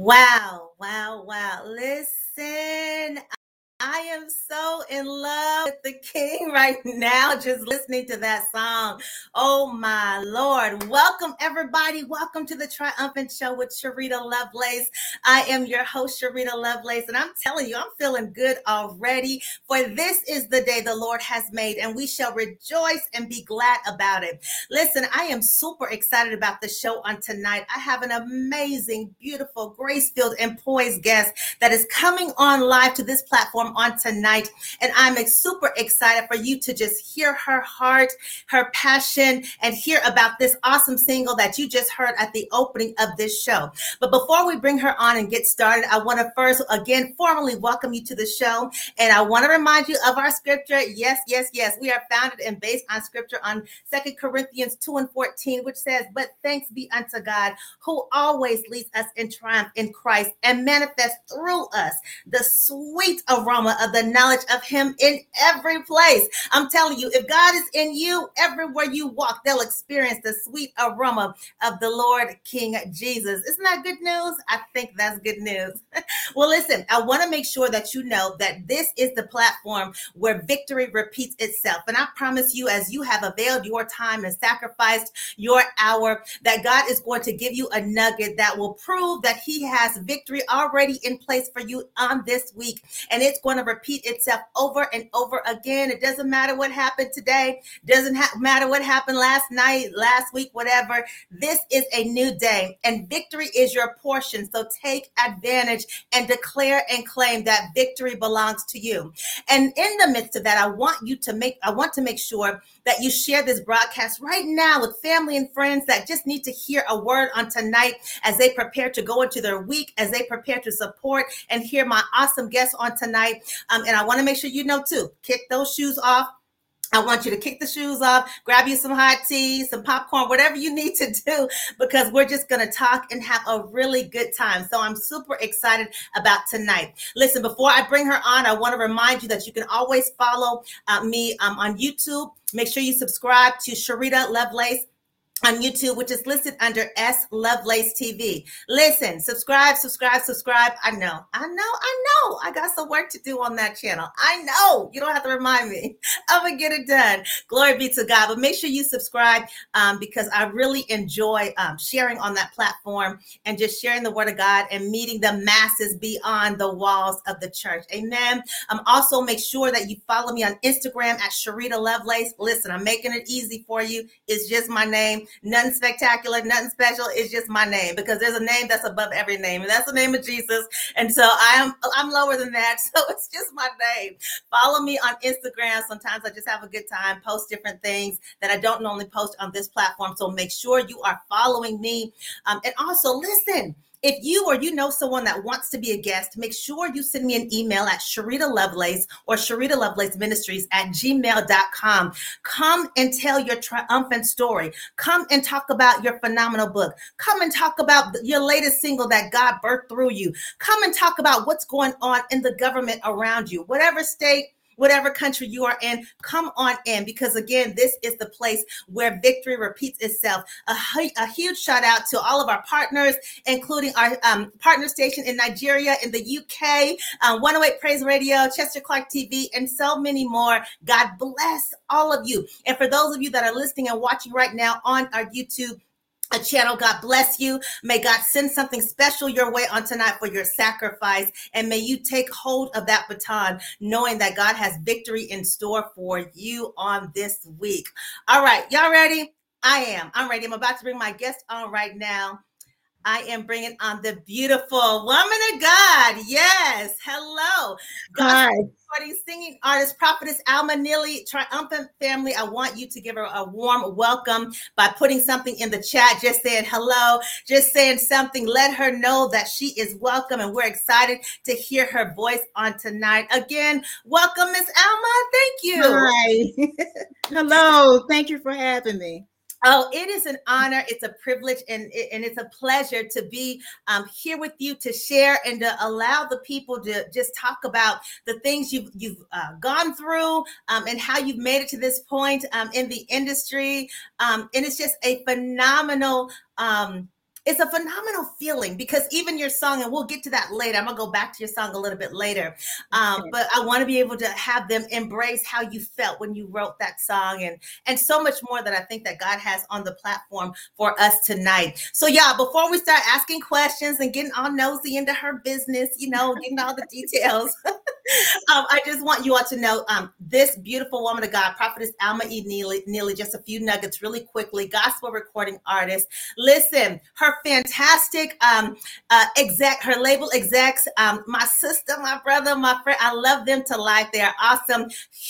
Wow, wow, wow. Listen, I am so in love with the king right now, just listening to that song. Oh my Lord. Welcome, everybody. Welcome to the Triumphant Show with Sharita Lovelace. I am your host, Sharita Lovelace, and I'm telling you, I'm feeling good already. For this is the day the Lord has made, and we shall rejoice and be glad about it. Listen, I am super excited about the show on tonight. I have an amazing, beautiful, grace filled, and poised guest that is coming on live to this platform on tonight. And I'm super excited for you to just hear her heart, her passion, and hear about this awesome single that you just heard at the opening of this show. But before we bring her on and get started, I want to first again formally welcome you to the show. And I want to remind you of our scripture. Yes, yes, yes. We are founded and based on scripture on Second Corinthians 2 and 14, which says, But thanks be unto God who always leads us in triumph in Christ and manifests through us the sweet aroma of the knowledge of Him in every place. I'm telling you, if God is in you, everywhere you walk, they'll experience the sweet aroma of the Lord King Jesus. Isn't that good news? I think that's good news. well, listen, I want to make sure that you know that this is the platform where victory repeats itself. And I promise you, as you have availed your time and sacrificed your hour, that God is going to give you a nugget that will prove that He has victory already in place for you on this week. And it's going to repeat itself over and over again. It doesn't matter what happened today, doesn't ha- matter what happened last night, last week, whatever. This is a new day, and victory is your portion. So take advantage and declare and claim that victory belongs to you. And in the midst of that, I want you to make, I want to make sure that you share this broadcast right now with family and friends that just need to hear a word on tonight as they prepare to go into their week, as they prepare to support and hear my awesome guests on tonight. Um, and I want to make sure you know too, kick those shoes off I want you to kick the shoes off, grab you some hot tea, some popcorn, whatever you need to do, because we're just going to talk and have a really good time. So I'm super excited about tonight. Listen, before I bring her on, I want to remind you that you can always follow uh, me um, on YouTube. Make sure you subscribe to Sharita Lovelace on YouTube, which is listed under S Lovelace TV. Listen, subscribe, subscribe, subscribe. I know, I know, I know. I got some work to do on that channel. I know. You don't have to remind me. I'm gonna get it done. Glory be to God. But make sure you subscribe um, because I really enjoy um, sharing on that platform and just sharing the word of God and meeting the masses beyond the walls of the church. Amen. Um, also, make sure that you follow me on Instagram at Sharita Lovelace. Listen, I'm making it easy for you. It's just my name nothing spectacular, nothing special. It's just my name because there's a name that's above every name, and that's the name of Jesus. And so I am I'm lower than that. So it's just my name. Follow me on Instagram. Sometimes I just have a good time, post different things that I don't normally post on this platform. So make sure you are following me. Um, and also listen if you or you know someone that wants to be a guest, make sure you send me an email at Sharita Lovelace or Sharita Lovelace Ministries at gmail.com. Come and tell your triumphant story. Come and talk about your phenomenal book. Come and talk about your latest single that God birthed through you. Come and talk about what's going on in the government around you, whatever state whatever country you are in, come on in because again, this is the place where victory repeats itself. A, a huge shout out to all of our partners, including our um, partner station in Nigeria, in the UK, um, 108 Praise Radio, Chester Clark TV, and so many more. God bless all of you. And for those of you that are listening and watching right now on our YouTube, a channel. God bless you. May God send something special your way on tonight for your sacrifice. And may you take hold of that baton, knowing that God has victory in store for you on this week. All right, y'all ready? I am. I'm ready. I'm about to bring my guest on right now. I am bringing on the beautiful woman of God. Yes. Hello. Hi. Recording singing artist, prophetess Alma Neely, triumphant family. I want you to give her a warm welcome by putting something in the chat, just saying hello, just saying something. Let her know that she is welcome, and we're excited to hear her voice on tonight. Again, welcome, Miss Alma. Thank you. Hi. hello. Thank you for having me. Oh, it is an honor. It's a privilege and, and it's a pleasure to be um, here with you to share and to allow the people to just talk about the things you've, you've uh, gone through um, and how you've made it to this point um, in the industry. Um, and it's just a phenomenal um, it's a phenomenal feeling because even your song, and we'll get to that later. I'm gonna go back to your song a little bit later, um, but I want to be able to have them embrace how you felt when you wrote that song, and and so much more that I think that God has on the platform for us tonight. So, yeah, before we start asking questions and getting all nosy into her business, you know, getting all the details. um, I just want you all to know um, this beautiful woman of God, Prophetess Alma E. Neely, Neely, just a few nuggets really quickly, gospel recording artist. Listen, her fantastic um, uh, exec, her label execs, um, my sister, my brother, my friend, I love them to life. They are awesome,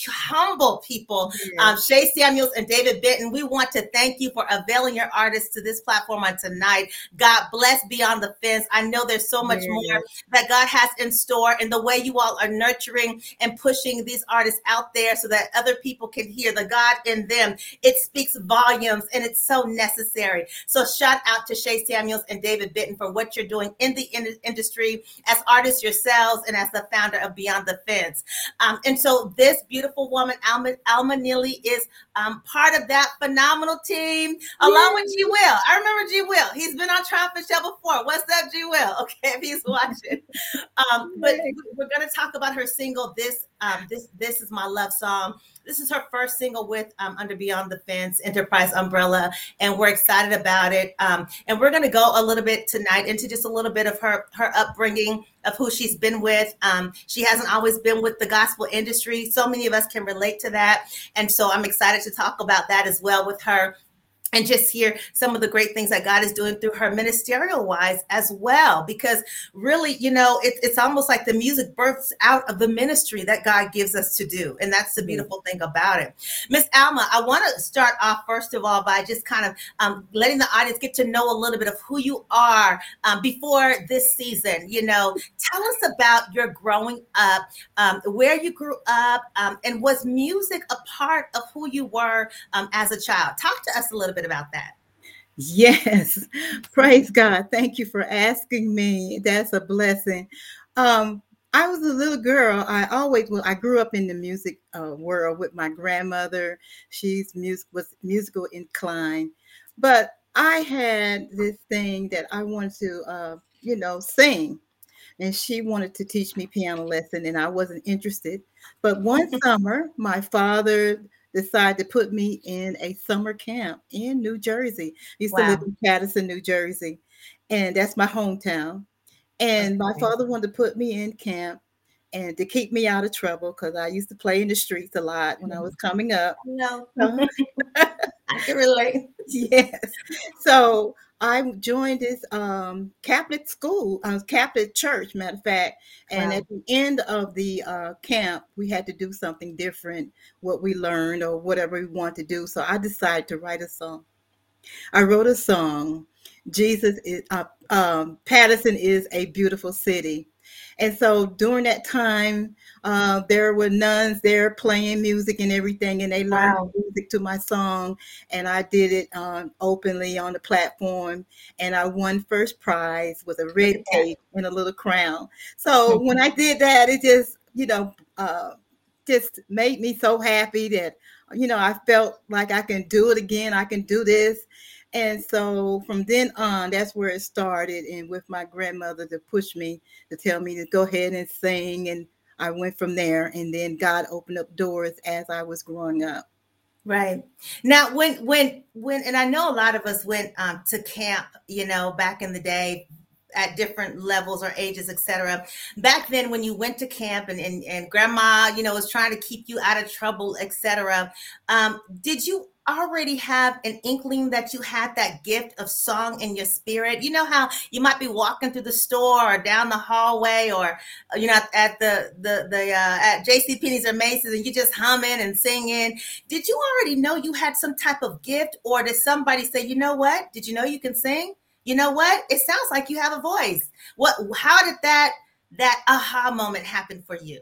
humble people. Um, Shay Samuels and David Benton, we want to thank you for availing your artists to this platform on tonight. God bless Beyond the Fence. I know there's so much more that God has in store and the way you all are nurturing nurturing and pushing these artists out there so that other people can hear the God in them. It speaks volumes and it's so necessary. So shout out to Shay Samuels and David Benton for what you're doing in the in- industry as artists yourselves and as the founder of Beyond the Fence. Um, and so this beautiful woman, Alma, Alma Neely, is um, part of that phenomenal team along with G Will. I remember G Will. He's been on Triumphant Show before. What's up, G Will? Okay, if he's watching. Um, but we're going to talk about her single. This um, this this is my love song. This is her first single with um, Under Beyond the Fence Enterprise Umbrella, and we're excited about it. Um, and we're going to go a little bit tonight into just a little bit of her her upbringing, of who she's been with. Um, she hasn't always been with the gospel industry. So many of us can relate to that, and so I'm excited to talk about that as well with her and just hear some of the great things that God is doing through her ministerial wise as well. Because really, you know, it, it's almost like the music births out of the ministry that God gives us to do. And that's the beautiful thing about it. Miss Alma, I want to start off, first of all, by just kind of um, letting the audience get to know a little bit of who you are um, before this season. You know, tell us about your growing up, um, where you grew up, um, and was music a part of who you were um, as a child? Talk to us a little bit bit about that. Yes, praise God. Thank you for asking me. That's a blessing. Um, I was a little girl. I always well, I grew up in the music uh, world with my grandmother. She's music was musical inclined, but I had this thing that I wanted to, uh, you know, sing, and she wanted to teach me piano lesson, and I wasn't interested. But one summer, my father decided to put me in a summer camp in New Jersey. I used wow. to live in Paterson, New Jersey, and that's my hometown. And my father wanted to put me in camp and to keep me out of trouble because I used to play in the streets a lot when I was mm-hmm. coming up. No, I can relate. yes. So I joined this um, Catholic school, uh, Catholic church, matter of fact. And wow. at the end of the uh, camp, we had to do something different, what we learned or whatever we want to do. So I decided to write a song. I wrote a song. Jesus is, uh, um, Paterson is a beautiful city. And so during that time, uh, there were nuns there playing music and everything, and they learned wow. music to my song. And I did it um, openly on the platform, and I won first prize with a red cape and a little crown. So when I did that, it just, you know, uh, just made me so happy that, you know, I felt like I can do it again. I can do this. And so from then on, that's where it started. And with my grandmother to push me to tell me to go ahead and sing. And I went from there. And then God opened up doors as I was growing up. Right now, when when when, and I know a lot of us went um, to camp, you know, back in the day, at different levels or ages, etc. Back then, when you went to camp and, and, and grandma, you know, was trying to keep you out of trouble, etc. Um, did you already have an inkling that you had that gift of song in your spirit. You know how you might be walking through the store or down the hallway or uh, you know at the the the uh, at jc penney's or macy's and you just humming and singing. Did you already know you had some type of gift or did somebody say you know what? Did you know you can sing? You know what? It sounds like you have a voice. What how did that that aha moment happen for you?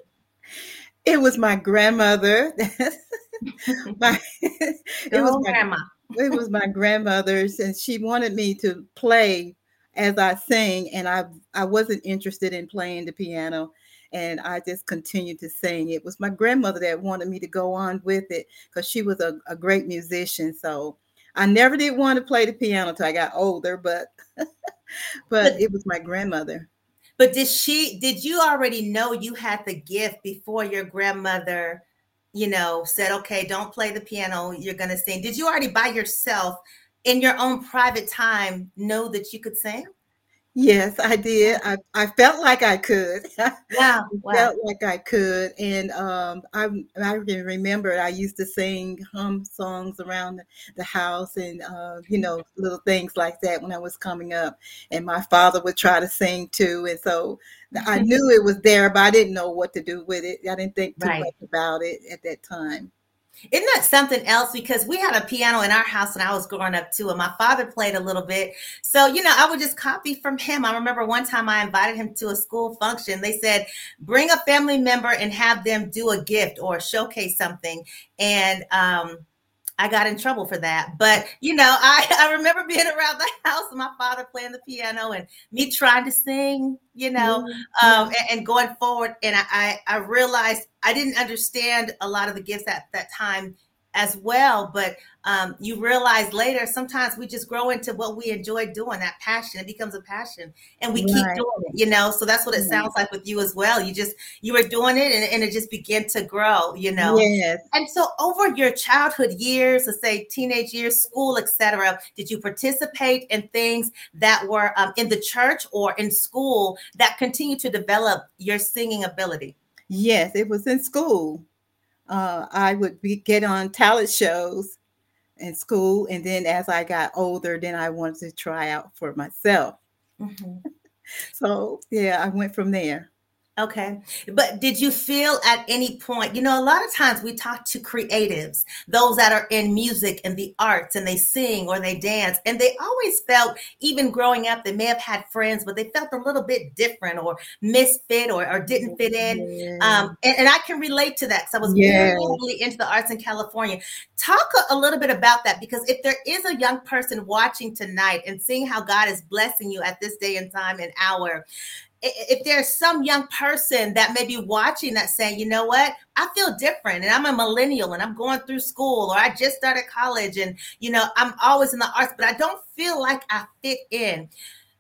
It was my grandmother my, it was my, grandma. it was my grandmother's, and she wanted me to play as I sing, and I I wasn't interested in playing the piano, and I just continued to sing. It was my grandmother that wanted me to go on with it because she was a, a great musician. So I never did want to play the piano until I got older, but, but it was my grandmother. But did she? Did you already know you had the gift before your grandmother? You know, said, okay, don't play the piano, you're going to sing. Did you already by yourself in your own private time know that you could sing? Yes, I did. I, I felt like I could. Wow, wow. felt like I could. And um, I, I can remember I used to sing hum songs around the, house and, uh, you know, little things like that when I was coming up. And my father would try to sing too. And so I knew it was there, but I didn't know what to do with it. I didn't think too right. much about it at that time. Isn't that something else? Because we had a piano in our house when I was growing up too, and my father played a little bit. So, you know, I would just copy from him. I remember one time I invited him to a school function. They said, bring a family member and have them do a gift or showcase something. And um, I got in trouble for that. But you know, I, I remember being around the house and my father playing the piano and me trying to sing, you know, mm-hmm. um, and, and, going forward. And I, I realized I didn't understand a lot of the gifts at that time as well. But um, you realize later, sometimes we just grow into what we enjoy doing. That passion, it becomes a passion, and we right. keep doing it. You know, so that's what it sounds like with you as well. You just you were doing it, and, and it just began to grow. You know, yes. And so over your childhood years, let's say teenage years, school, etc., did you participate in things that were um, in the church or in school that continue to develop your singing ability? Yes, it was in school uh, I would be, get on talent shows in school, and then as I got older, then I wanted to try out for myself. Mhm. So yeah, I went from there. Okay. But did you feel at any point, you know, a lot of times we talk to creatives, those that are in music and the arts and they sing or they dance, and they always felt, even growing up, they may have had friends, but they felt a little bit different or misfit or, or didn't fit in. Yeah. Um, and, and I can relate to that because I was Yeah. heavily into the arts in California. Talk a, a little bit about that because if there is a young person watching tonight and seeing how God is blessing you at this day and time and hour, if there's some young person that may be watching that saying, you know what, I feel different and I'm a millennial and I'm going through school or I just started college and you know I'm always in the arts, but I don't feel like I fit in.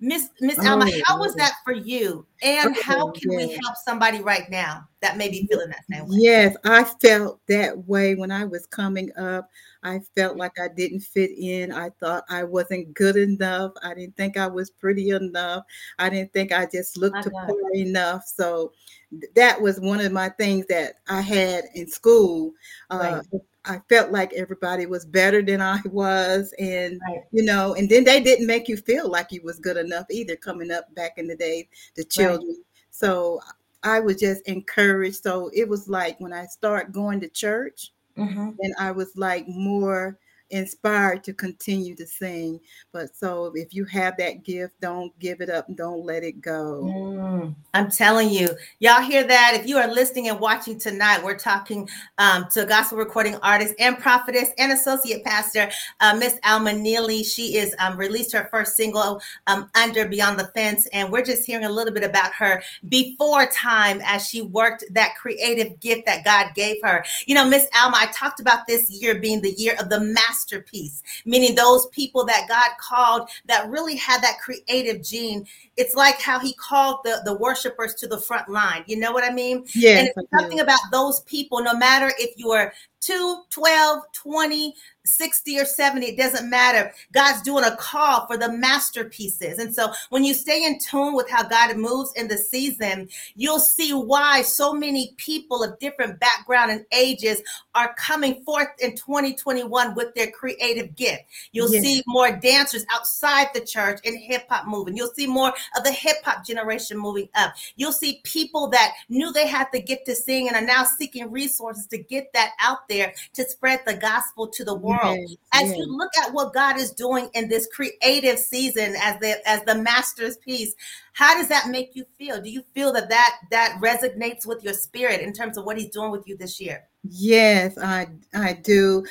Miss Miss Alma, Oh, how was that for you? And how Okay, can we help somebody right now that may be feeling that same way? Yes, I felt that way when I was coming up. I felt like I didn't fit in. I thought I wasn't good enough. I didn't think I was pretty enough. I didn't think I just looked God. poor enough. So th- that was one of my things that I had in school. Uh, I felt like everybody was better than I was, and Right. you know, and then they didn't make you feel like you was good enough either. Coming up back in the day, the children. So I was just encouraged. So it was like when I started going to church, Mhm. then I was like more inspired to continue to sing. But so if you have that gift, don't give it up, don't let it go. Mm, I'm telling you, y'all hear that? If you are listening and watching tonight, we're talking um, to a gospel recording artist and prophetess and associate pastor, uh, Miss Alma Neely. She is um, released her first single, um, "Under Beyond the Fence," and we're just hearing a little bit about her before time as she worked that creative gift that God gave her. You know, Miss Alma, I talked about this year being the year of the masterpiece, meaning those people that God called that really had that creative gene. It's like how he called the the worshipers to the front line. You know what i mean? And Yes, it's something about those people no matter if you are 2 12 20 60 or 70 it doesn't matter god's doing a call for the masterpieces and so when you stay in tune with how god moves in the season you'll see why so many people of different background and ages are coming forth in 2021 with their creative gift You'll Yes. see more dancers outside the church in hip hop moving. You'll see more of the hip hop generation moving up. You'll see people that knew they had the gift to sing and are now seeking resources to get that out there to spread the gospel to the world. Yes, As yes. you look at what God is doing in this creative season as the as the master's piece, how does that make you feel? Do you feel that that that resonates with your spirit in terms of what he's doing with you this year? Yes, I I do.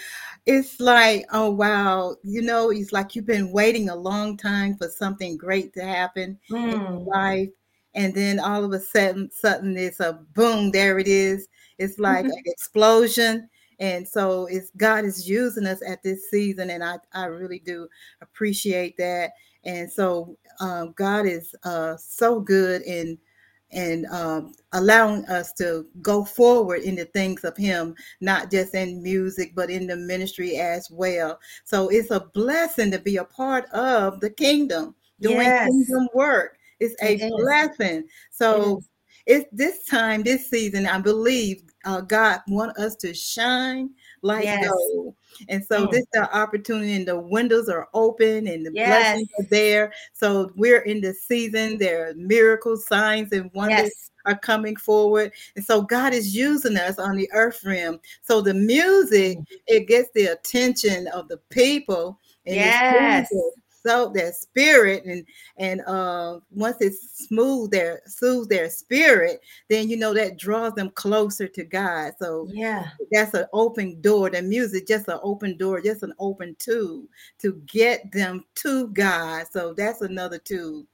It's like, oh wow, you know, it's like you've been waiting a long time for something great to happen in your Mm, life, and then all of a sudden, sudden it's a boom, there it is. It's like an explosion. And so it's God is using us at this season, and I, I really do appreciate that. And so um, God is uh, so good in and um, allowing us to go forward in the things of Him, not just in music, but in the ministry as well. So it's a blessing to be a part of the kingdom, doing Yes. kingdom work. It's a It blessing. So it's this time, this season, I believe uh, God want us to shine like Yes. gold. And so Mm. this the opportunity, and the windows are open, and the Yes. blessings are there. So we're in the season. There are miracles, signs, and wonders Yes. are coming forward. And so God is using us on the earth realm. So the music, it gets the attention of the people. Yes. Soothes their- their spirit and and uh once it's smooth their soothes their spirit, then you know that draws them closer to God. So Yeah. that's an open door. The music just an open door, just an open tool to get them to God. So that's another tool.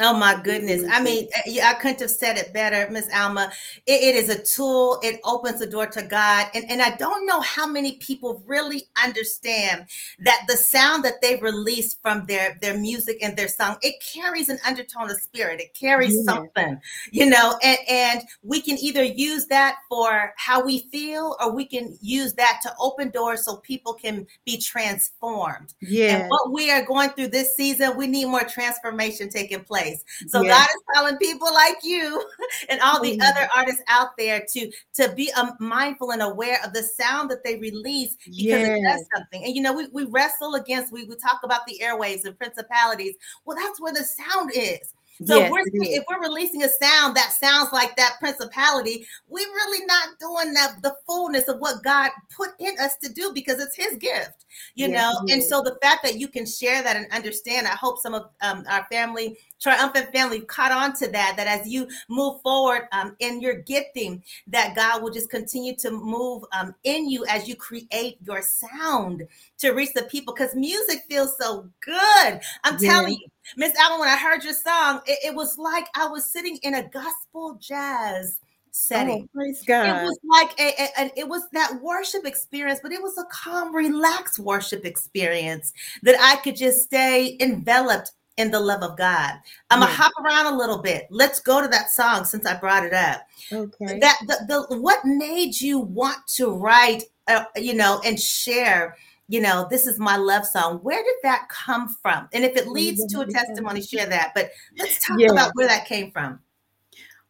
Oh my goodness. I mean, uh, I couldn't have said it better, Miss Alma. It, it is a tool. It opens the door to God. And, and I don't know how many people really understand that the sound that they release from their, their music and their song, it carries an undertone of spirit. It carries Yes. something, you know, and, and we can either use that for how we feel or we can use that to open doors so people can be transformed. Yeah. And what we are going through this season, we need more transformation taking place. Place. So Yes. God is telling people like you and all the Mhm. other artists out there to to be um, mindful and aware of the sound that they release because it does something. And you know, we, we wrestle against, we, we talk about the airwaves and principalities. Well, that's where the sound is. So Yes, if, we're, if we're releasing a sound that sounds like that principality, we're really not doing that the fullness of what God put in us to do because it's His gift, you Yes, know. And so the fact that you can share that and understand, I hope some of um, our family, triumphant family, caught on to that. That as you move forward um, in your gifting, that God will just continue to move um, in you as you create your sound to reach the people. Because music feels so good. I'm telling you. Miss Allen, when I heard your song, it, it was like I was sitting in a gospel jazz setting. Oh, praise It was like a, a- a- it was that worship experience, but it was a calm, relaxed worship experience that I could just stay enveloped in the love of God. I'm gonna hop around a little bit. Let's go to that song since I brought it up Okay. that the, the what made you want to write uh, you know and share you know this is my love song where did that come from and if it leads to a testimony share that but let's talk Yeah. about where that came from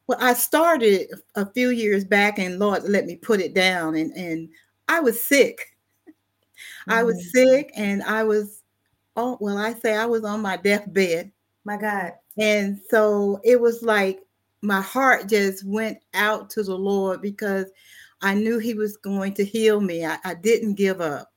Well, I started a few years back, and Lord let me put it down, and and I was sick. I Mm. was sick, and I was, oh well, I say I was on my deathbed, my god and so it was like my heart just went out to the Lord because I knew He was going to heal me. I, I didn't give up,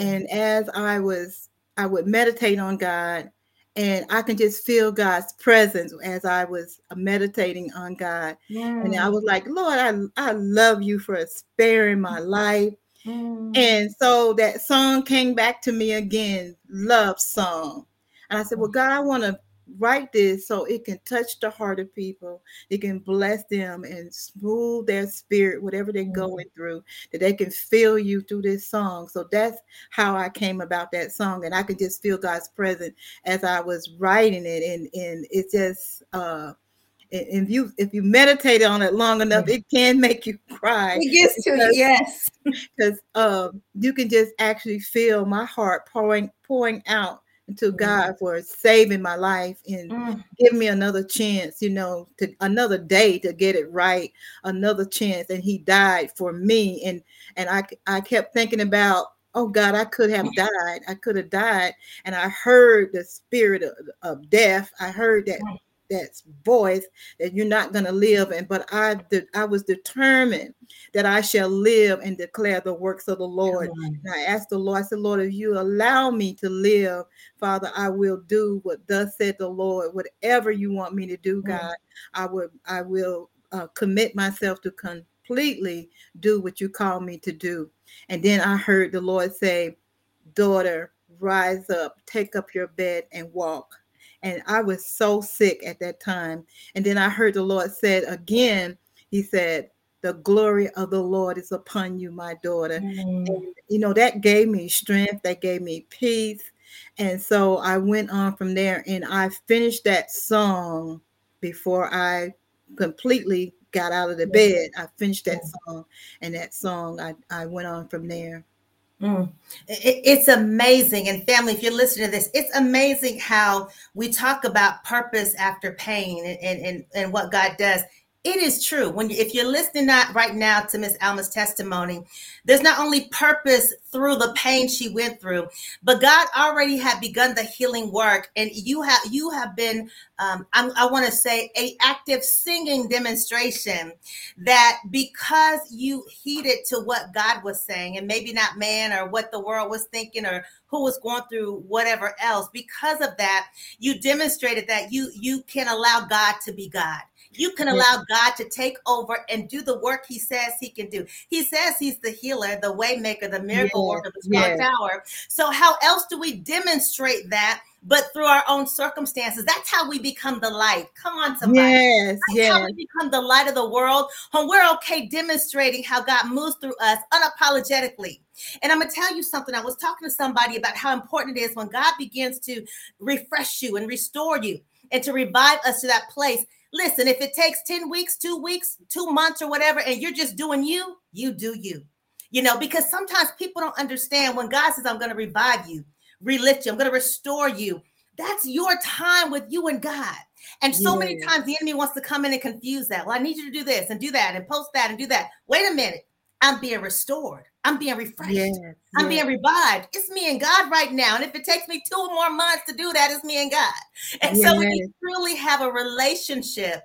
mm. and as I was, I would meditate on God. And I can just feel God's presence as I was uh, meditating on God. And I Mm, was like, Lord, I, I love you for sparing my mm. life. Mm, And so that song came back to me again, love song. And I said, Well, God, I want to write this so it can touch the heart of people. It can bless them and smooth their spirit, whatever they're Mm. going through, that they can feel you through this song. So that's how I came about that song. And I could just feel God's presence as I was writing it. And and it just uh and if you if you meditate on it long enough, it can make you cry it gets to because- yes because um, you can just actually feel my heart pouring pouring out to Mm. God for saving my life and Mm, giving me another chance, you know, to another day to get it right, another chance. And He died for me, and and I I kept thinking about. Oh God, I could have died. I could have died. And I heard the spirit of, of death. I heard that Mm. That voice that you're not going to live. And but I I was determined that I shall live and declare the works of the Lord. And I asked the Lord, I said, Lord, if you allow me to live, Father, I will do what thus said the Lord. Whatever you want me to do. God, I would I will uh, commit myself to completely do what you call me to do. And then I heard the Lord say, Daughter, rise up, take up your bed and walk. And I was so sick at that time. And then I heard the Lord said again, He said, The glory of the Lord is upon you, my daughter. Mm, And, you know, that gave me strength, that gave me peace. And so I went on from there and I finished that song before I completely got out of the bed. I finished that song and that song I, I went on from there. Mm. It's amazing. And family, if you're listening to this, it's amazing how we talk about purpose after pain and, and, and, and what God does. It is true. When you, if you're listening right now to Miss Alma's testimony, there's not only purpose through the pain she went through, but God already had begun the healing work, and you have you have been, um, I want to say, a active singing demonstration that because you heeded to what God was saying and maybe not man or what the world was thinking or who was going through whatever else because of that you demonstrated that you you can allow God to be God you can allow God to take over and do the work he says he can do he says he's the healer the waymaker the miracle Yes, worker the strong yes. tower so how else do we demonstrate that but through our own circumstances that's how we become the light come on somebody Yes, that's how we become the light of the world when we're okay demonstrating how God moves through us unapologetically. And I'm gonna tell you something. I was talking to somebody about how important it is when God begins to refresh you and restore you and to revive us to that place. Listen, if it takes 10 weeks, two weeks, two months, or whatever, and you're just doing you, you do you. You know, because sometimes people don't understand when God says, I'm gonna revive you, relift you, I'm gonna restore you. That's your time with you and God. And so many times the enemy wants to come in and confuse that. Well, I need you to do this and do that and post that and do that. Wait a minute. I'm being restored. I'm being refreshed. Yes. I'm yes. being revived. It's me and God right now. And if it takes me two more months to do that, it's me and God. And so when you truly have a relationship,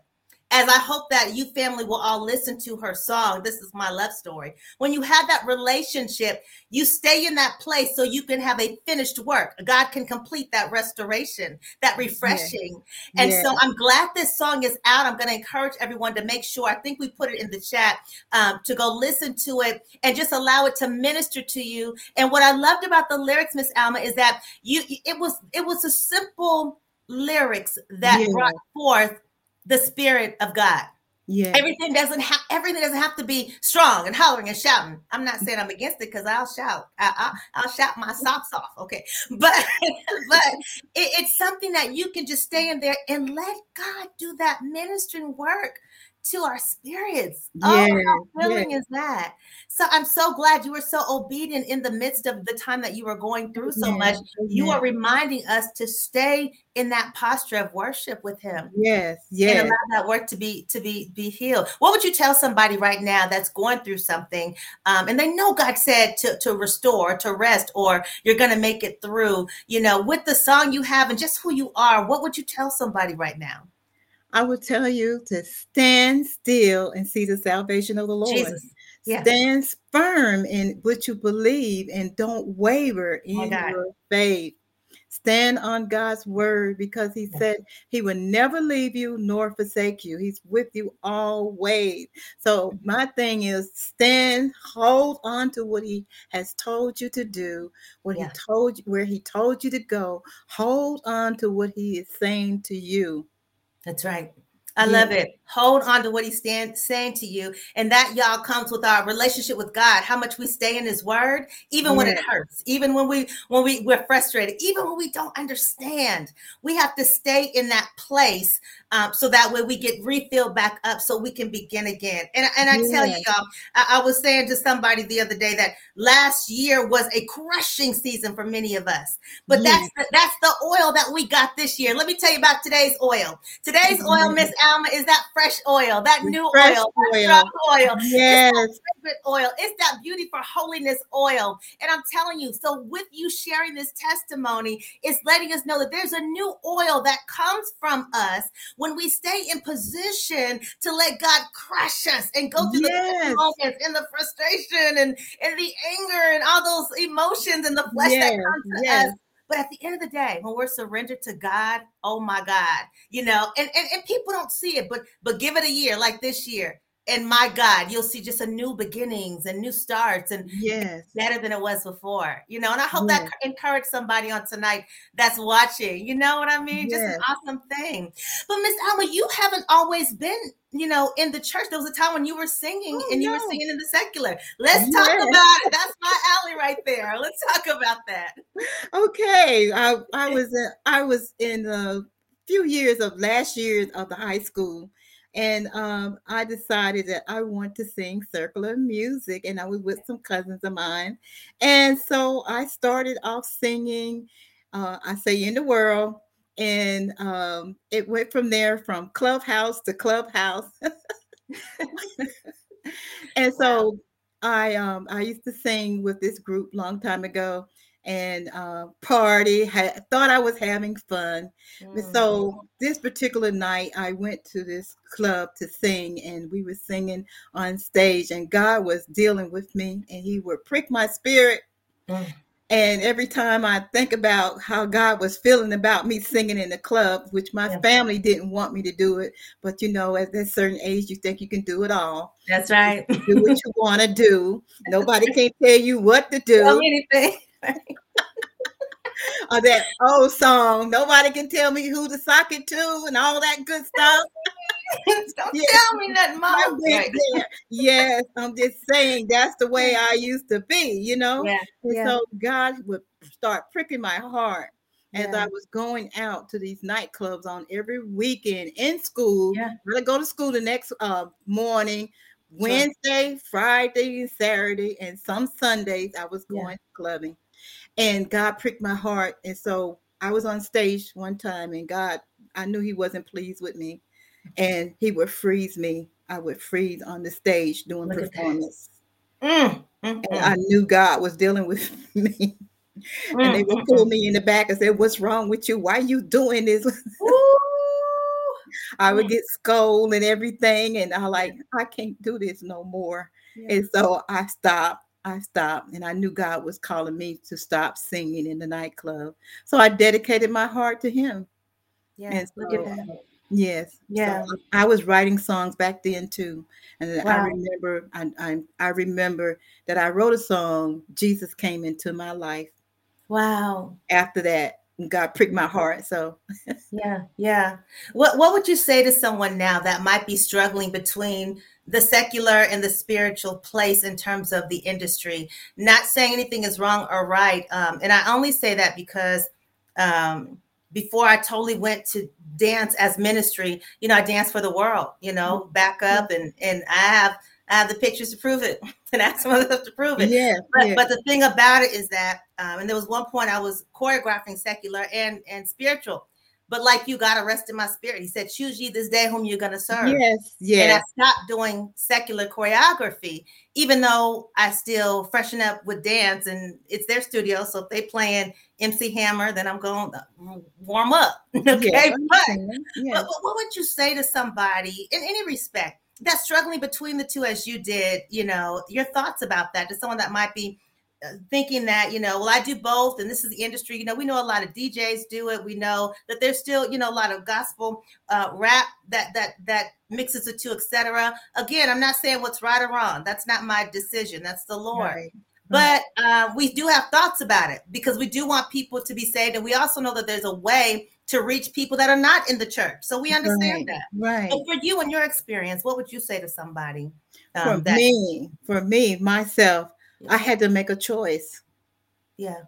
as I hope that you family will all listen to her song, This is My Love Story. When you have that relationship, you stay in that place so you can have a finished work. God can complete that restoration, that refreshing. And Yes. so I'm glad this song is out. I'm going to encourage everyone to make sure, I think we put it in the chat, um, to go listen to it and just allow it to minister to you. And what I loved about the lyrics, Miss Alma, is that you it was it was a simple lyrics that Yeah. brought forth the spirit of God. Yeah. Everything doesn't have everything doesn't have to be strong and hollering and shouting. I'm not saying I'm against it because I'll shout. I, will shout my socks off. Okay, but but it, it's something that you can just stay in there and let God do that ministering work to our spirits. Oh, how thrilling is that? So I'm so glad you were so obedient in the midst of the time that you were going through so much. You are reminding us to stay in that posture of worship with Him Yes. yes. and allow that work to be to be be healed. What would you tell somebody right now that's going through something, um, and they know God said to to restore, to rest, or you're going to make it through? You know, with the song you have and just who you are, what would you tell somebody right now? I would tell you to stand still and see the salvation of the Lord. Jesus, yeah. Stand firm in what you believe and don't waver in God. your faith. Stand on God's word because He said He will never leave you nor forsake you. He's with you always. So, my thing is stand, hold on to what He has told you to do, what Yeah. He told you, where He told you to go. Hold on to what He is saying to you. That's right. I Yeah. love it. Hold on to what he's stand, saying to you. And that, y'all, comes with our relationship with God, how much we stay in his word, even when it hurts, even when we when we, we're frustrated, even when we don't understand. We have to stay in that place um, so that way we get refilled back up so we can begin again. And, and I tell you, y'all, I, I was saying to somebody the other day that last year was a crushing season for many of us. But that's the, that's the oil that we got this year. Let me tell you about today's oil. Today's oil, Miss Alma, is that fresh oil, that new fresh oil, oil. oil. Yes. Favorite oil. It's that beauty for holiness oil. And I'm telling you, so with you sharing this testimony, it's letting us know that there's a new oil that comes from us when we stay in position to let God crush us and go through the Yes. moments and the frustration and, and the anger and all those emotions and the flesh that comes to Yes. us. But at the end of the day, when we're surrendered to God, oh my God, you know, and, and, and people don't see it, but but give it a year like this year. And my God, you'll see just a new beginnings and new starts and Yes. better than it was before, you know. And I hope that Yes. encouraged somebody on tonight that's watching. You know what I mean? Just an awesome thing. But Miss Alma, you haven't always been, you know, in the church. There was a time when you were singing Oh, and you were singing in the secular. Let's talk Yes. about it. That's my alley right there. Let's talk about that. Okay, I I was in, I was in a few years of last years of the high school, and um, I decided that I want to sing circular music, and I was with some cousins of mine, and so I started off singing. Uh, I say in the world, and um, it went from there from clubhouse to clubhouse, and so I um I used to sing with this group long time ago and uh, party. Had, thought I was having fun. Mm. So this particular night, I went to this club to sing, and we were singing on stage, and God was dealing with me, and He would prick my spirit. Mm. And every time I think about how God was feeling about me singing in the club, which my Yeah. family didn't want me to do it, but you know, at a certain age, you think you can do it all. That's right. Do what you want to do. Nobody can tell you what to Tell do. me anything. Or that old song, nobody can tell me who to sock it to, and all that good stuff. Don't Yeah. tell me nothing, Mom. I went there. Yes, I'm just saying that's the way I used to be, you know. Yeah. And yeah. so God would start pricking my heart as Yeah. I was going out to these nightclubs on every weekend in school. Yeah. I go to school the next uh, morning, Wednesday, Friday, and Saturday, and some Sundays I was Yeah. going clubbing. And God pricked my heart. And so I was on stage one time and God I knew he wasn't pleased with me, and he would freeze me. I would freeze on the stage doing Look performance. Mm, mm, And I knew God was dealing with me. mm, and they would mm, pull mm. me in the back and say, What's wrong with you? Why are you doing this? I would Mm. get scolded and everything. And I like, I can't do this no more. Yeah. And so I stopped. I stopped. And I knew God was calling me to stop singing in the nightclub. So I dedicated my heart to him. Yeah, And look at that. Yes. Yeah. So I was writing songs back then too. And I remember I, I I remember that I wrote a song, Jesus came into my life. Wow. After that, God pricked my heart. So Yeah, yeah. What what would you say to someone now that might be struggling between the secular and the spiritual place in terms of the industry? Not saying anything is wrong or right, um, and I only say that because um, before I totally went to dance as ministry, you know, I danced for the world. You know, back up and and I have I have the pictures to prove it, and ask someone else to prove it. yeah, But yeah. but the thing about it is that, um, and there was one point I was choreographing secular and and spiritual, but like you got arrested in my spirit. He said, "Choose ye this day whom you're going to serve." yes, yeah. And. I stopped doing secular choreography, even though I still freshen up with dance and it's their studio. So if they playing MC Hammer, then I'm going to warm up. okay, yeah, I but understand. Yeah. but, but what would you say to somebody in any respect that's struggling between the two as you did, you know, your thoughts about that to someone that might be thinking that, you know, well, I do both and this is the industry. You know, we know a lot of DJs do it. We know that there's still, you know, a lot of gospel uh, rap that that that mixes the two, etc. Again, I'm not saying what's right or wrong. That's not my decision. That's the Lord. Right. But uh, we do have thoughts about it because we do want people to be saved, and we also know that there's a way to reach people that are not in the church. So we understand right, that. Right. But for you and your experience, what would you say to somebody? for Um, that, me, for me, myself, I had to make a choice. yeah,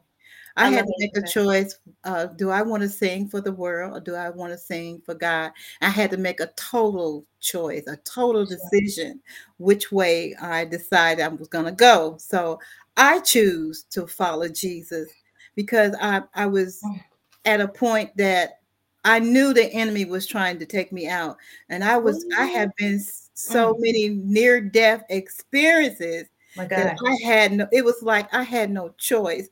I, I had to make a choice. Uh, do I want to sing for the world or do I want to sing for God? I had to make a total choice, a total decision which way I decided I was going to go. So I choose to follow Jesus because I, I was Mm. at a point that I knew the enemy was trying to take me out. And I was, I have been so Mm. many near death experiences my God, I had no, it was like I had no choice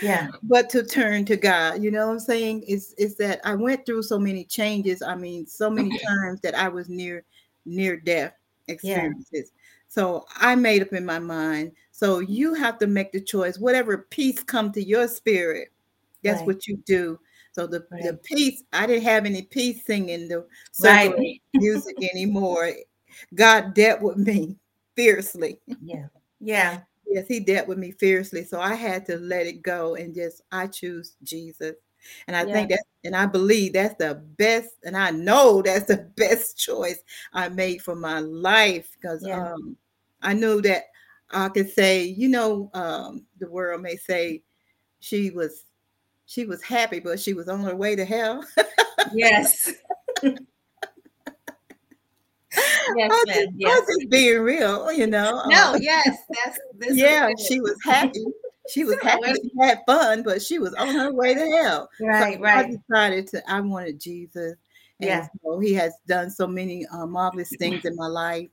yeah, but to turn to God. You know what I'm saying? Is is that I went through so many changes. I mean, so many times that I was near near death experiences. So I made up in my mind. So you have to make the choice. Whatever peace come to your spirit, that's Right. what you do. So the, the peace, I didn't have any peace singing the Right. music anymore. God dealt with me fiercely. yeah, yeah, Yes, he dealt with me fiercely. So I had to let it go and just I choose Jesus. And I Yeah. think that and I believe that's the best, and I know that's the best choice I made for my life because Yeah. um I knew that I could say, you know, um, the world may say she was she was happy, but she was on her way to hell. yes, yes, I ma'am, just, I yes. just being real, you know. No, um, yes, that's this. yeah, she was happy. She was happy. She had fun, but she was on her way to hell. Right, so right. I decided to. I wanted Jesus, and Yeah. so He has done so many uh, marvelous things in my life,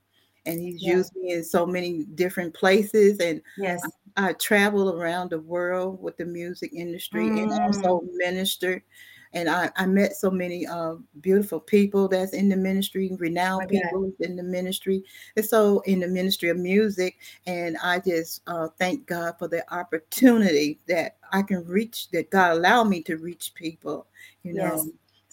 and He's Yeah. used me in so many different places. And Yes, I travel around the world with the music industry and Mm. also ministered. And I, I met so many uh, beautiful people that's in the ministry, renowned God. people in the ministry, and so in the ministry of music. And I just uh, thank God for the opportunity that I can reach, that God allowed me to reach people, you know.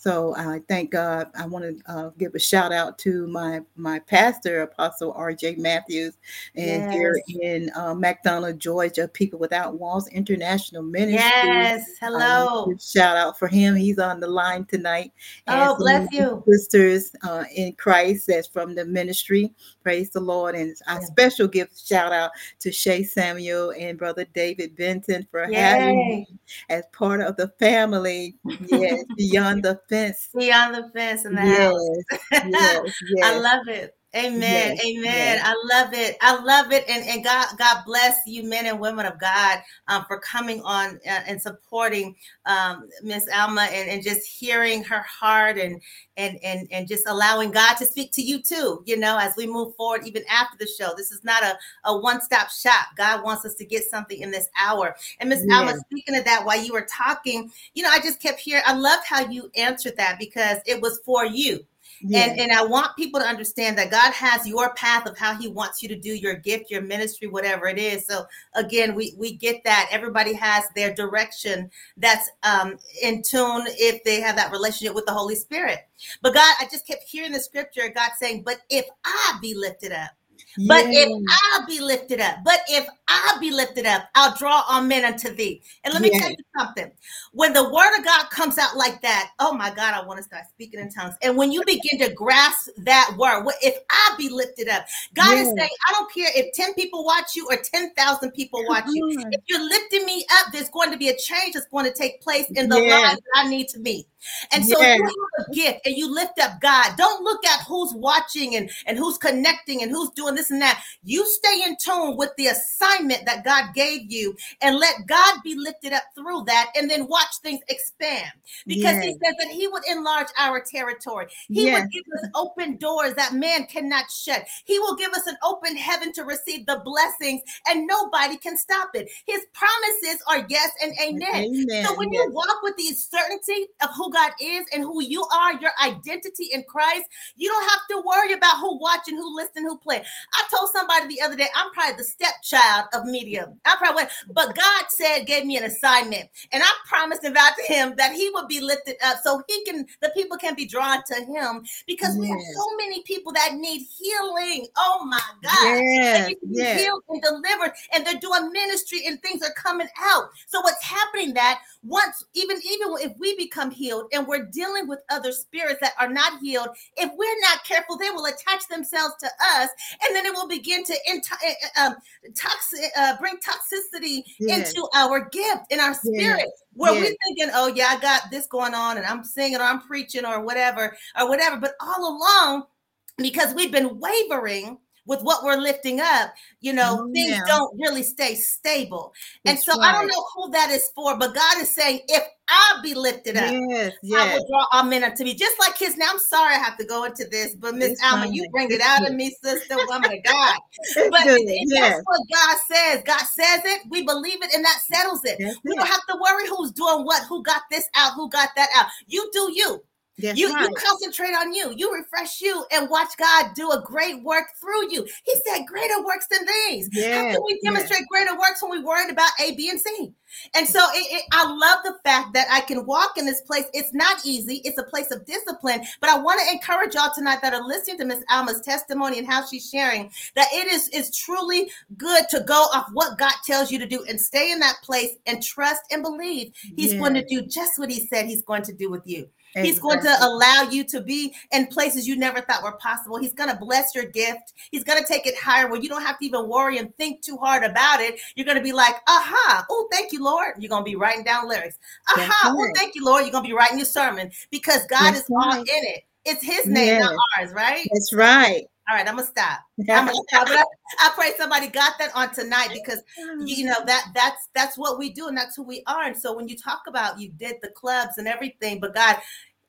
Yes. So I thank God. I want to uh, give a shout out to my my pastor, Apostle R.J. Matthews, and here in uh, McDonough, Georgia, People Without Walls International Ministry. yes. Hello. give shout out for him. He's on the line tonight. And Oh, bless you. Sisters uh, in Christ that's from the ministry. Praise the Lord. And I Yeah. special gift shout out to Shay Samuel and Brother David Benton for having me as part of the family. Yes, beyond the fence. Beyond the fence in the Yes, house. yes, yes. I love it. Amen. Yes, Amen. yes. I love it. I love it. And, and God, God bless you, men and women of God, um, for coming on uh, and supporting um, Miss Alma and, and just hearing her heart and and and and just allowing God to speak to you too. You know, as we move forward, even after the show, this is not a, a one stop shop. God wants us to get something in this hour. And Miss Alma, speaking of that, while you were talking, you know, I just kept hearing. I loved how you answered that because it was for you. And, and I want people to understand that God has your path of how He wants you to do your gift, your ministry, whatever it is. So again, we we get that everybody has their direction that's um, in tune if they have that relationship with the Holy Spirit. But God, I just kept hearing the scripture, God saying, "But if I be lifted up." But Yes. if I be lifted up, but if I be lifted up, I'll draw all men unto thee. And let me Yes. tell you something. When the word of God comes out like that, oh my God, I want to start speaking in tongues. And when you begin to grasp that word, what if I be lifted up? God is saying, I don't care if 10 people watch you or 10,000 people watch you. On. If you're lifting me up, there's going to be a change that's going to take place in the lives that I need to meet. And so Yes. if you have a gift and you lift up God, don't look at who's watching and, and who's connecting and who's doing this and that. You stay in tune with the assignment that God gave you and let God be lifted up through that and then watch things expand. Because he Yes. says that he would enlarge our territory. He Yes. would give us open doors that man cannot shut. He will give us an open heaven to receive the blessings and nobody can stop it. His promises are yes and amen. Amen. So when you walk with the certainty of who God is and who you are, your identity in Christ, you don't have to worry about who watching, who listening, who playing. I told somebody the other day, I'm probably the stepchild of media. I probably went, but God said, gave me an assignment, and I promised and vowed to Him that He would be lifted up, so He can, the people can be drawn to Him, because we have so many people that need healing. Oh my God! Yes. Yes. healed and delivered, and they're doing ministry, and things are coming out. So what's happening that once, even even if we become healed, and we're dealing with other spirits that are not healed, if we're not careful, they will attach themselves to us, and then it will begin to into, um, toxic, uh, bring toxicity Yes. into our gift, in our spirit. Where Yes. we're thinking, oh yeah, I got this going on, and I'm singing or I'm preaching or whatever or whatever, but all along because we've been wavering with what we're lifting up, you know, Oh, things yeah. don't really stay stable. and That's so I don't know who that is for, but God is saying, if I be lifted up, Yes. I Yes. will draw all men unto me. Just like his now, I'm sorry I have to go into this, but Miss Alma, you bring it out of me, sister, woman of God. But. Yes. that's what God says. God says it, we believe it, and that settles it. That's We it. don't have to worry who's doing what, who got this out, who got that out. You do you. That's You, right. you concentrate on you. You refresh you and watch God do a great work through you. He said, "Greater works than these." How can we yes. demonstrate greater works when we worried about A, B, and C? And so it, it- I love the fact that I can walk in this place. It's not easy. It's a place of discipline. But I want to encourage y'all tonight that are listening to Miss Alma's testimony and how she's sharing that it is is truly good to go off what God tells you to do and stay in that place and trust and believe He's going to do just what He said He's going to do with you. He's going to allow you to be in places you never thought were possible. He's going to bless your gift. He's going to take it higher where you don't have to even worry and think too hard about it. You're going to be like, aha, oh, thank you, Lord. You're going to be writing down lyrics. Aha, oh, thank you, Lord. You're going to be writing your sermon because God That's is all right. in it. It's His name, not ours, right? That's right. All right, I'm gonna stop. I'm gonna stop. I, I pray somebody got that on tonight because you know that that's that's what we do and that's who we are. And so when you talk about you did the clubs and everything, but God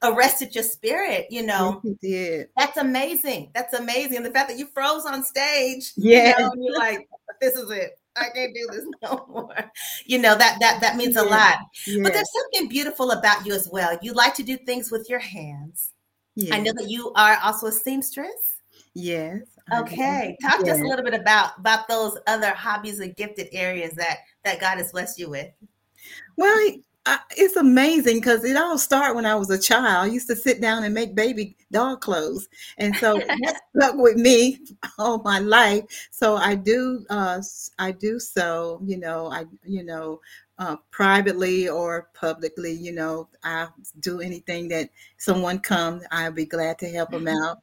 arrested your spirit, you know, Yes, he did. that's amazing. That's amazing. And the fact that you froze on stage, Yeah. you know, you're like, this is it. I can't do this no more. You know, that that that means a Yeah. lot. But there's something beautiful about you as well. You like to do things with your hands. I know that you are also a seamstress. Yes. Okay, talk to us a little bit about about those other hobbies and gifted areas that that God has blessed you with. Well, I, it's amazing because it all started when I was a child. I used to sit down and make baby dog clothes, and so that stuck with me all my life. So I do, uh, I do so. You know, I, you know, uh, privately or publicly. You know, I do anything that someone comes, I'll be glad to help them out.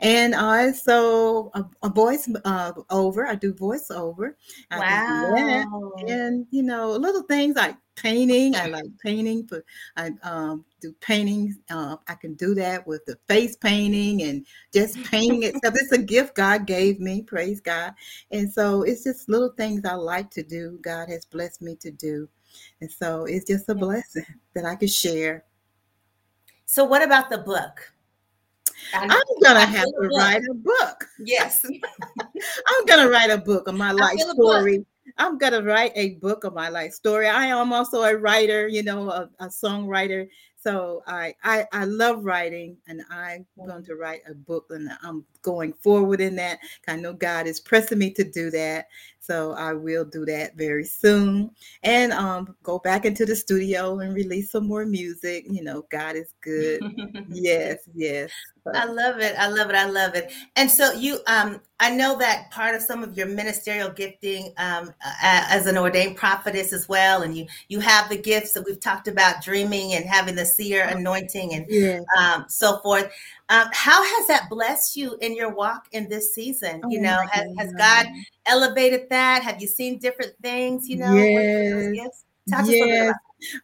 And also a, a voice uh, over. I do voice over. I do Wow. and you know little things like painting. I like painting. For I um, do paintings. Uh, I can do that with the face painting and just painting itself. It's a gift God gave me. Praise God. And so it's just little things I like to do. God has blessed me to do, and so it's just a blessing that I can share. So, what about the book? I'm gonna have to write a book. Yes, I'm gonna write a book of my life story. I'm gonna write a book of my life story. I am also a writer, you know, a, a songwriter. So I, I I love writing, and I'm going to write a book, and I'm going forward in that. I know God is pressing me to do that, so I will do that very soon, and um go back into the studio and release some more music. You know, God is good. yes, yes. I love it. I love it. I love it. And so you, um, I know that part of some of your ministerial gifting um, as an ordained prophetess as well, and you you have the gifts that we've talked about, dreaming and having the seer anointing and yeah. um, so forth. Um, how has that blessed you in your walk in this season? Oh you know, has, has, God elevated that? Have you seen different things? You know, yes. Talk yes.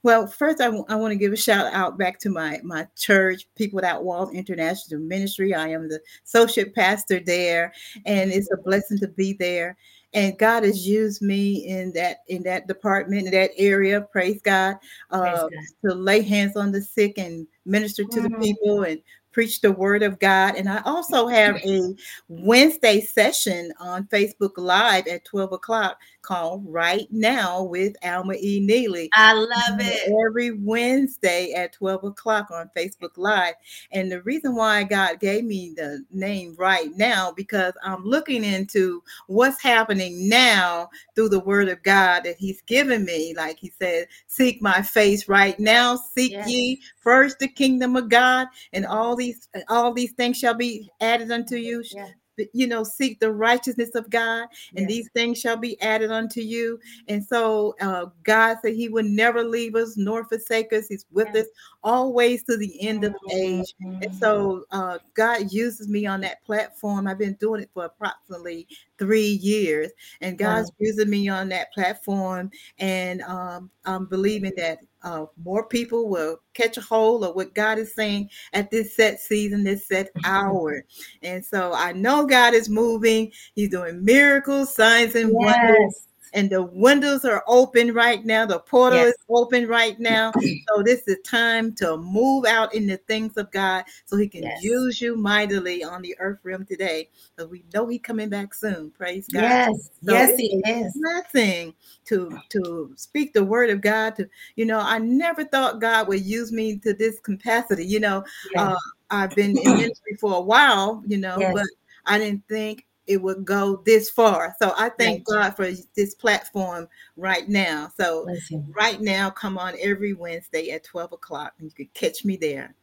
Well, first, I, w- I want to give a shout out back to my my church, People Without Walls International Ministry. I am the associate pastor there, and it's a blessing to be there. And God has used me in that in that department in that area. Praise God, uh, praise God. to lay hands on the sick and minister to mm-hmm. the people and preach the word of God. And I also have a Wednesday session on Facebook Live at 12 o'clock called Right Now with Alma E. Neely. I love it. Every Wednesday at 12 o'clock on Facebook Live. And the reason why God gave me the name Right Now, because I'm looking into what's happening now through the word of God that He's given me. Like He said, seek my face right now, seek yes. ye first the kingdom of God, and all these all these things shall be added unto you. Yeah you know seek the righteousness of god and yes. these things shall be added unto you and so uh, god said he would never leave us nor forsake us he's with yes. us always to the end of the age and so uh, god uses me on that platform i've been doing it for approximately three years and god's wow. using me on that platform and um, i'm believing that uh, more people will catch a hold of what God is saying at this set season, this set hour. And so I know God is moving. He's doing miracles, signs, and yes. And the windows are open right now. The portal yes. is open right now. So this is time to move out in the things of God so he can yes. use you mightily on the earth realm today. Because we know he's coming back soon. Praise God. Yes, so yes, he is. Nothing to to speak the word of God to, you know, I never thought God would use me to this capacity. You know, yes. uh, I've been in ministry for a while, you know, but I didn't think it would go this far. So I thank God for this platform right now. So right now, come on every Wednesday at 12 o'clock and you can catch me there.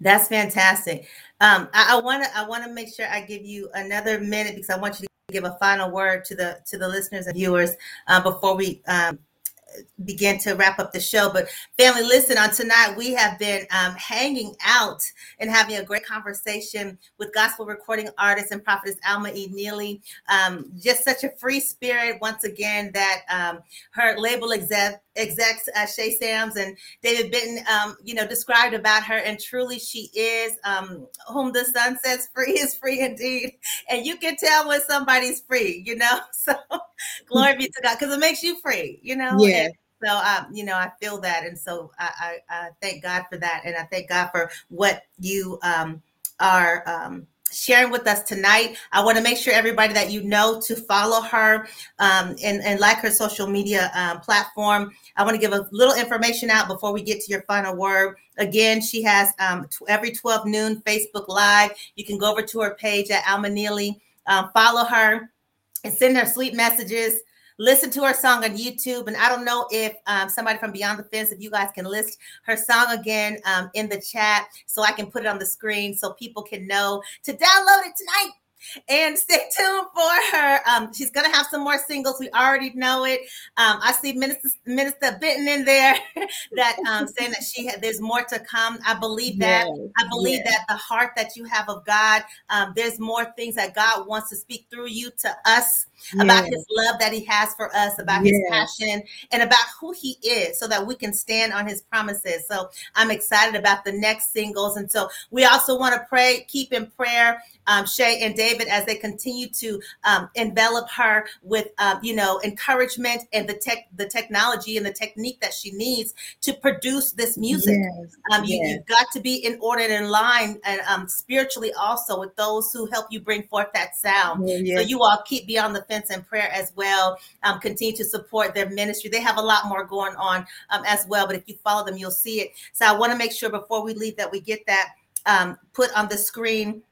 That's fantastic. Um, I want to I want to make sure I give you another minute because I want you to give a final word to the to the listeners and viewers uh, before we um, begin to wrap up the show. But family, listen, on tonight we have been um, hanging out and having a great conversation with gospel recording artist and prophetess Alma E. Neely. Um, just such a free spirit once again that um, her label exec execs uh, Shay Sams and David Benton, um, you know, described about her, and truly she is um, whom the sun sets free is free indeed, and you can tell when somebody's free, you know. So glory be to God, because it makes you free, you know. Yeah. And so, um, you know, I feel that, and so I, I, I, thank God for that, and I thank God for what you um, are. Um, sharing with us tonight. I want to make sure everybody that you know to follow her um, and, and like her social media um, platform. I want to give a little information out before we get to your final word. Again, she has um, t- every 12 noon Facebook Live. You can go over to her page at Alma Neely, um, follow her, and send her sweet messages listen to her song on YouTube. And I don't know if um, somebody from Beyond the Fence, if you guys can list her song again um, in the chat so I can put it on the screen so people can know to download it tonight and stay tuned for her. Um, she's gonna have some more singles. We already know it. Um, I see Minister Minister Benton in there that um, saying that she had there's more to come. I believe that. Yes, I believe yes. that the heart that you have of God, um, there's more things that God wants to speak through you to us about His love that He has for us, about His passion, and about who He is, so that we can stand on His promises. So I'm excited about the next singles, and so we also want to pray, keep in prayer um, Shay and David as they continue to um, envelop her with, um, you know, encouragement and the tech, the technology and the technique that she needs to produce this music. Yes. Um, you, yes. You've got to be in order and in line, and um, spiritually also with those who help you bring forth that sound. Yeah, So you all keep beyond the in prayer as well. Um, continue to support their ministry. They have a lot more going on um, as well, but if you follow them, you'll see it. So I want to make sure before we leave that we get that um, put on the screen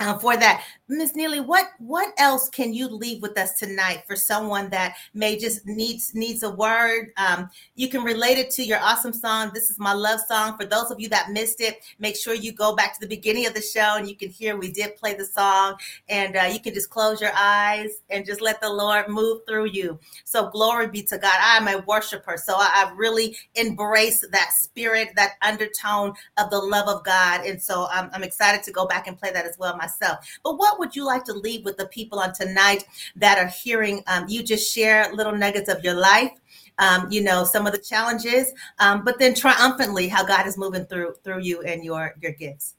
uh, for that. Miss Neely, what what else can you leave with us tonight for someone that may just needs needs a word? Um, you can relate it to your awesome song. This is my love song. For those of you that missed it, make sure you go back to the beginning of the show and you can hear we did play the song. And uh, you can just close your eyes and just let the Lord move through you. So glory be to God. I am a worshiper, so I, I really embrace that spirit, that undertone of the love of God. And so I'm, I'm excited to go back and play that as well myself. But what would you like to leave with the people on tonight that are hearing um, you just share little nuggets of your life? Um, you know some of the challenges, um, but then triumphantly how God is moving through through you and your your gifts.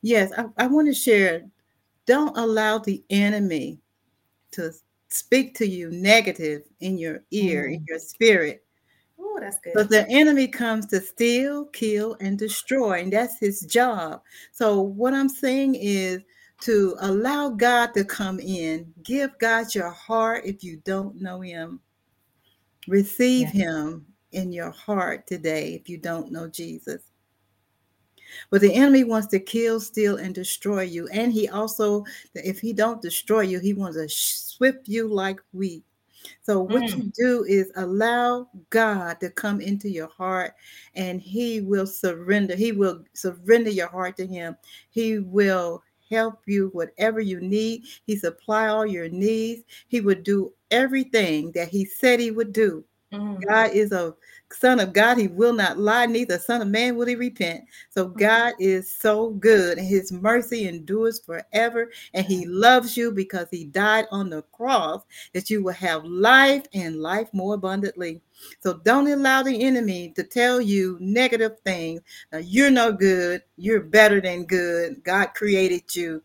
Yes, I, I want to share. Don't allow the enemy to speak to you negative in your ear, in your spirit. Oh, that's good. But the enemy comes to steal, kill, and destroy, and that's his job. So, what I'm saying is to allow God to come in, give God your heart if you don't know him, receive him in your heart today if you don't know Jesus. But the enemy wants to kill, steal, and destroy you. And he also, if he don't destroy you, he wants to swift you like wheat. So what Mm. you do is allow God to come into your heart and he will surrender. He will surrender your heart to him. He will help you whatever you need. He supply all your needs. He would do everything that he said he would do. Mm. God is a son of God. He will not lie, neither son of man will he repent. So God mm-hmm. is so good, and his mercy endures forever. And he mm-hmm. loves you because he died on the cross that you will have life and life more abundantly. So don't allow the enemy to tell you negative things. Now, you're no good. You're better than good. God created you.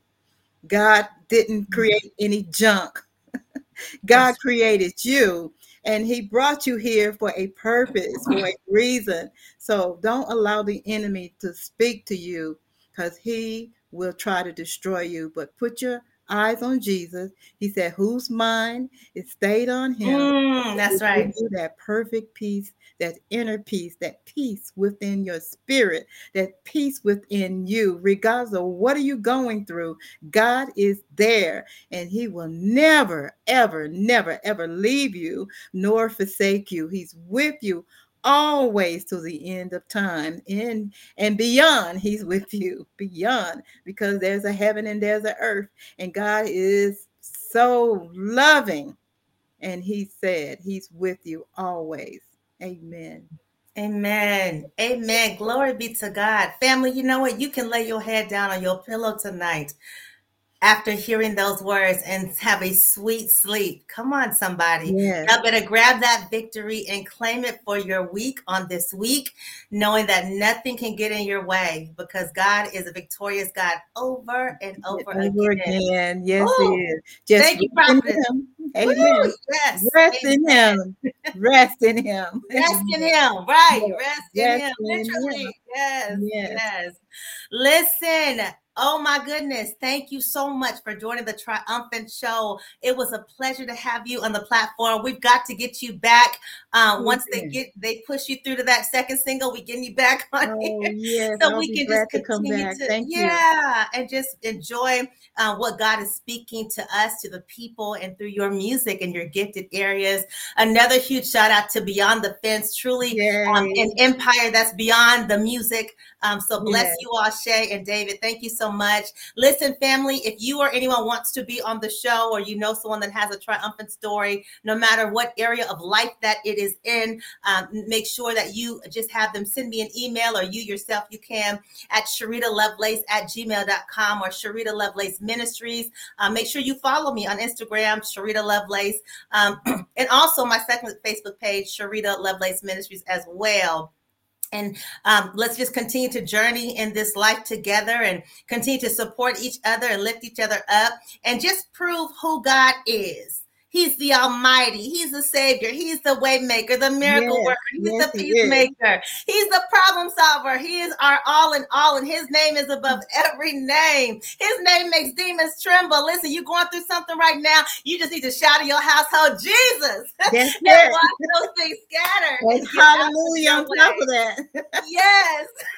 God didn't mm-hmm. create any junk. God created you and he brought you here for a purpose, for a reason. So don't allow the enemy to speak to you because he will try to destroy you. But put your eyes on Jesus. He said, Whose mind is stayed on him? Mm, that's right. that perfect peace, that inner peace, that peace within your spirit, that peace within you, regardless of what are you going through. God is there, and He will never, ever, never, ever leave you nor forsake you. He's with you always to the end of time in and beyond he's with you beyond because there's a heaven and there's a earth and god is so loving and he said he's with you always. Amen. Amen. Amen. Glory be to God. Family, you know what? You can lay your head down on your pillow tonight after hearing those words and have a sweet sleep. Come on, somebody. Yes. Y'all better grab that victory and claim it for your week on this week, knowing that nothing can get in your way because God is a victorious God over and over, Over again. again. Yes, Ooh. he is. Just Thank you, rest in Prophetess. him. Woo, Amen. yes. Rest in him. Rest in him. Rest in him, right? Yes. Rest in him, literally. Yes, Yes. yes. Listen, oh my goodness, thank you so much for joining the Triumphant Show. It was a pleasure to have you on the platform. We've got to get you back. Uh, once they get they push you through to that second single, we getting you back on Oh, here yes. so I'll we can just continue back. to Thank you. yeah and just enjoy uh, what god is speaking to us to the people and through your music and your gifted areas another huge shout out to beyond the fence truly um, an empire that's beyond the music um, so bless Yes. you all shay and david thank you so much. Listen, family, if you or anyone wants to be on the show or you know someone that has a triumphant story, no matter what area of life that it is in, um, make sure that you just have them send me an email or you yourself, you can at Sharita Lovelace at gmail.com or Sharita Lovelace Ministries. Um, make sure you follow me on Instagram, Sharita Lovelace, um, and also my second Facebook page, Sharita Lovelace Ministries as well. And um, let's just continue to journey in this life together and continue to support each other and lift each other up and just prove who God is. He's the Almighty. He's the Savior. He's the Waymaker, the miracle yes, worker. He's yes, the peacemaker. He He's the problem solver. He is our all in all, and His name is above every name. His name makes demons tremble. Listen, you're going through something right now. You just need to shout in your household, Jesus, yes, and watch those things scatter. Yes, hallelujah on top of that. yes.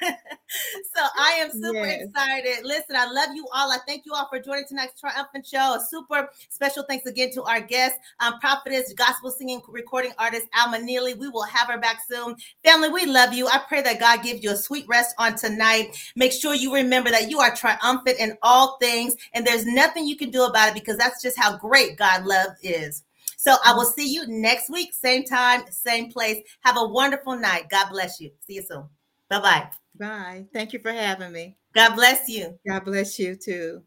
so I am super yes. excited. Listen, I love you all. I thank you all for joining tonight's triumphant show. A super special thanks again to our guest guest, um, prophetess, gospel singing, recording artist Alma Neely. We will have her back soon. Family, we love you. I pray that God gives you a sweet rest on tonight. Make sure you remember that you are triumphant in all things, and there's nothing you can do about it because that's just how great God love is. So I will see you next week, same time, same place. Have a wonderful night. God bless you. See you soon. Bye bye. Bye. Thank you for having me. God bless you. God bless you too.